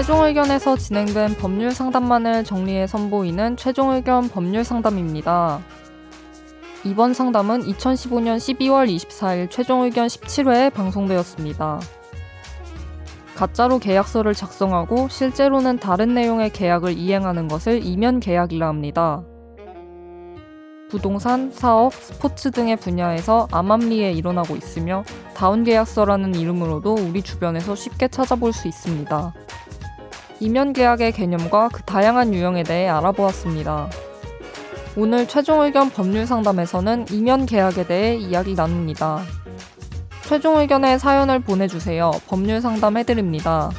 최종 의견에서 진행된 법률 상담만을 정리해 선보이는 최종 의견 법률 상담입니다. 이번 상담은 2015년 12월 24일 최종 의견 17회에 방송되었습니다. 가짜로 계약서를 작성하고 실제로는 다른 내용의 계약을 이행하는 것을 이면 계약이라 합니다. 부동산, 사업, 스포츠 등의 분야에서 암암리에 일어나고 있으며 다운 계약서라는 이름으로도 우리 주변에서 쉽게 찾아볼 수 있습니다. 이면 계약의 개념과 그 다양한 유형에 대해 알아보았습니다. 오늘 최종 의견 법률 상담에서는 이면 계약에 대해 이야기 나눕니다. 최종 의견의 사연을 보내주세요. 법률 상담 해드립니다.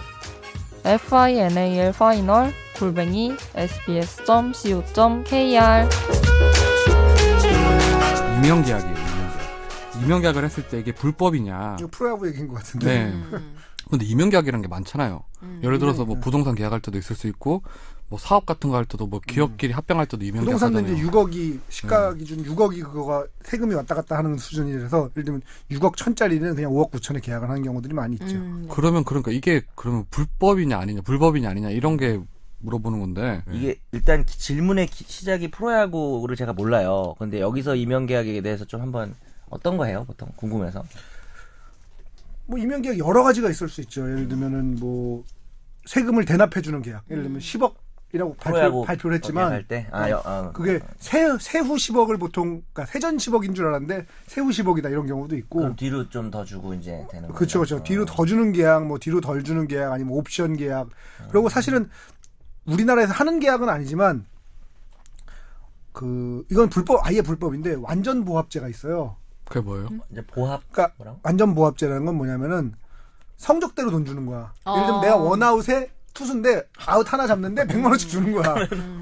final final 골뱅이 sbs.co.kr 이명 계약이에요. 이명 계약. 이명 계약을 했을 때 이게 불법이냐? 이거 프로야구 얘기인 것 같은데. 네. 음. 근데 이명 계약이라는 게 많잖아요. 음. 예를 들어서 뭐 네. 부동산 계약할 때도 있을 수 있고 뭐 사업 같은 거 할 때도 뭐 기업끼리 합병할 때도 이명 계약 부동산도. 이제 6억이 시가 네. 기준 6억이 그거가 세금이 왔다 갔다 하는 수준이라서 예를 들면 6억 천짜리는 그냥 5억 9천에 계약을 하는 경우들이 많이 있죠. 음. 그러면 그러니까 이게 그러면 불법이냐 아니냐, 불법이냐 아니냐 이런 게 물어보는 건데. 이게 일단 기- 질문의 기- 시작이 프로야구를 제가 몰라요. 근데 여기서 이명 계약에 대해서 좀 한번 어떤 거 해요? 보통 궁금해서. 뭐 이면 계약 여러 가지가 있을 수 있죠. 예를 들면은 뭐 세금을 대납해 주는 계약. 예를 들면 10억 이라고 발표, 프로야구 발표를 했지만 아, 여, 어, 그게 세, 세후 10억을 보통 그러니까 세전 10억인 줄 알았는데 세후 10억이다 이런 경우도 있고 그럼 뒤로 좀 더 주고 이제 되는 거죠. 그렇죠, 그렇죠. 뒤로 더 주는 계약, 뭐 뒤로 덜 주는 계약, 아니면 옵션 계약. 그리고 사실은 우리나라에서 하는 계약은 아니지만 그 이건 불법, 아예 불법인데 완전 보합제가 있어요. 그게 뭐예요? 이제 보합 그러니까 뭐라고? 완전 보합제라는 건 뭐냐면은 성적대로 돈 주는 거야. 어. 예를 들면 내가 원아웃에 투수인데 아웃 하나 잡는데 100만 원씩 주는 거야.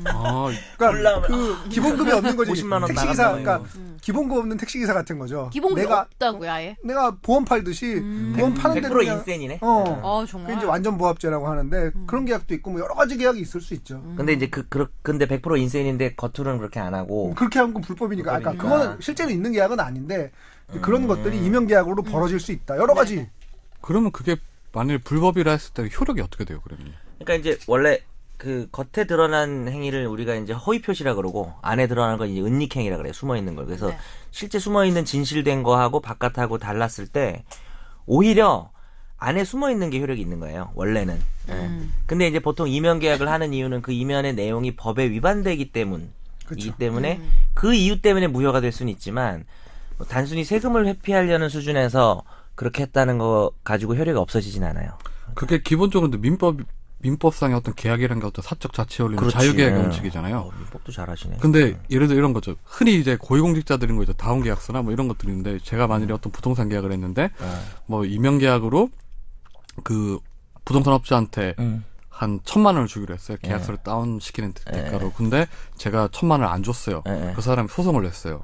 아, 그러니까 그 기본급이 없는 거지. 50만 원 택시기사, 그러니까 음. 기본급 없는 택시기사 같은 거죠. 기본급이 내가 없다고요, 아예? 내가 보험 팔듯이 음. 보험 파는 대로 100% 그냥 인센이네. 어. 아, 그게 정말. 이제 완전 보합제라고 하는데 그런 계약도 있고 뭐 여러 가지 계약이 있을 수 있죠. 근데 이제 그, 그 근데 100% 인센인데 겉으로는 그렇게 안 하고 그렇게 하는 건 불법이니까. 아까 불법이니까. 그거는 실제로 있는 계약은 아닌데 그런 음. 것들이 이명 계약으로 벌어질 수 있다. 여러 가지. 그러면 그게 만일 불법이라 했을 때 효력이 어떻게 돼요, 그러면? 그러니까 이제 원래 그 겉에 드러난 행위를 우리가 이제 허위 표시라 그러고 안에 드러난 건 이제 은닉 행위라 그래요. 숨어 있는 걸. 그래서 네. 실제 숨어 있는 진실된 거하고 바깥하고 달랐을 때 오히려 안에 숨어 있는 게 효력이 있는 거예요. 원래는. 예. 음. 근데 이제 보통 이면 계약을 하는 이유는 그 이면의 내용이 법에 위반되기 때문이기 그렇죠. 때문에 음. 그 이유 때문에 무효가 될 수는 있지만 뭐 단순히 세금을 회피하려는 수준에서 그렇게 했다는 거 가지고 효력이 없어지진 않아요. 그게 기본적으로 민법 민법상의 어떤 계약이라는 게 어떤 사적 올리는 그렇지. 자유계약 예. 원칙이잖아요. 어, 민법도 잘하시네. 근데 예를 들어 이런 거죠. 흔히 이제 고위공직자들인 거죠. 다운 계약서나 뭐 이런 것들이 있는데 제가 만일에 어떤 부동산 계약을 했는데 어. 뭐 이명 계약으로 그 부동산 업자한테 음. 한 천만 원을 주기로 했어요. 계약서를 다운시키는 대가로. 예. 근데 제가 천만 원을 안 줬어요. 예, 예. 그 사람이 소송을 냈어요.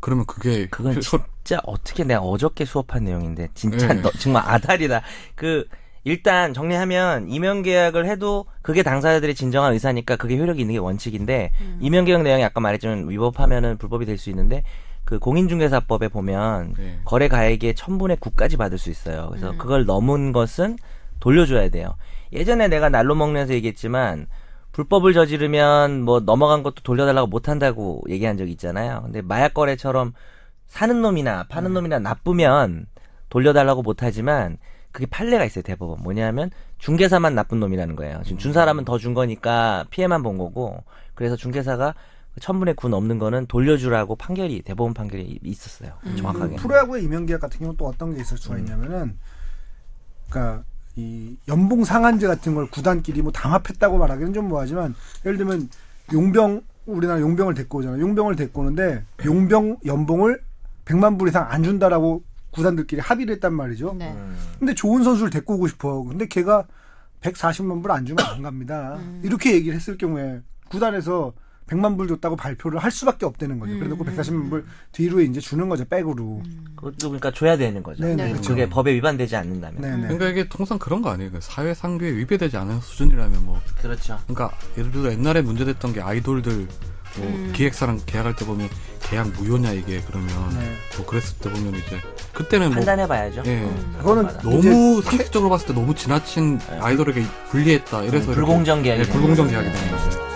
그러면 그게 그건 효- 진짜 어떻게 내가 어저께 수업한 내용인데 진짜 예. 너 정말 아다리다. 그 일단 정리하면 이면 계약을 해도 그게 당사자들의 진정한 의사니까 그게 효력이 있는 게 원칙인데 이면 계약 내용이 아까 말했지만 위법하면은 불법이 될 수 있는데 그 공인중개사법에 보면 네. 거래 가액의 천분의 9까지 받을 수 있어요. 그래서 음. 그걸 넘은 것은 돌려줘야 돼요. 예전에 내가 날로 먹면서 얘기했지만 불법을 저지르면 뭐 넘어간 것도 돌려달라고 못한다고 얘기한 적이 있잖아요. 근데 마약 거래처럼 사는 놈이나 파는 놈이나 나쁘면 돌려달라고 못하지만 그게 판례가 있어요 대법원 뭐냐면 중개사만 나쁜 놈이라는 거예요. 지금 준 사람은 더 준 거니까 피해만 본 거고 그래서 중개사가 천분의 구 넘는 거는 돌려주라고 판결이 대법원 판결이 있었어요. 정확하게. 그 프로야구의 이명 계약 같은 경우는 또 어떤 게 있을 수가 음. 있냐면은 그러니까 이 연봉 상한제 같은 걸 구단끼리 뭐 담합했다고 말하기는 좀 뭐하지만 예를 들면 용병 우리나라 용병을 데리고 오잖아요. 용병을 데리고 오는데 용병 연봉을 100만 불 이상 안 준다라고 구단들끼리 합의를 했단 말이죠. 네. 음. 근데 좋은 선수를 데리고 오고 싶어. 근데 걔가 140만 불 안 주면 안 갑니다. 이렇게 얘기를 했을 경우에 구단에서 100만 불 줬다고 발표를 할 수밖에 없다는 거죠. 그래놓고 140만 불 뒤로 이제 주는 거죠. 백으로. 그것도 그러니까 줘야 되는 거죠. 네네, 네. 그렇죠. 그게 법에 위반되지 않는다면. 네네. 그러니까 이게 통상 그런 거 아니에요. 그 사회 상규에 위배되지 않은 수준이라면 뭐 그렇죠. 그러니까 예를 들어 옛날에 문제됐던 게 아이돌들 뭐 음. 기획사랑 계약할 때 보면 계약 무효냐 이게 그러면 네. 뭐 그랬을 때 보면 이제 그때는 뭐 판단해 봐야죠. 예. 음, 그거는 맞아. 너무 상식적으로 봤을 때 너무 지나친 네. 아이돌에게 불리했다 이래서 음, 불공정 계약이 예, 되는 불공정. 계약이 되는 네. 거죠.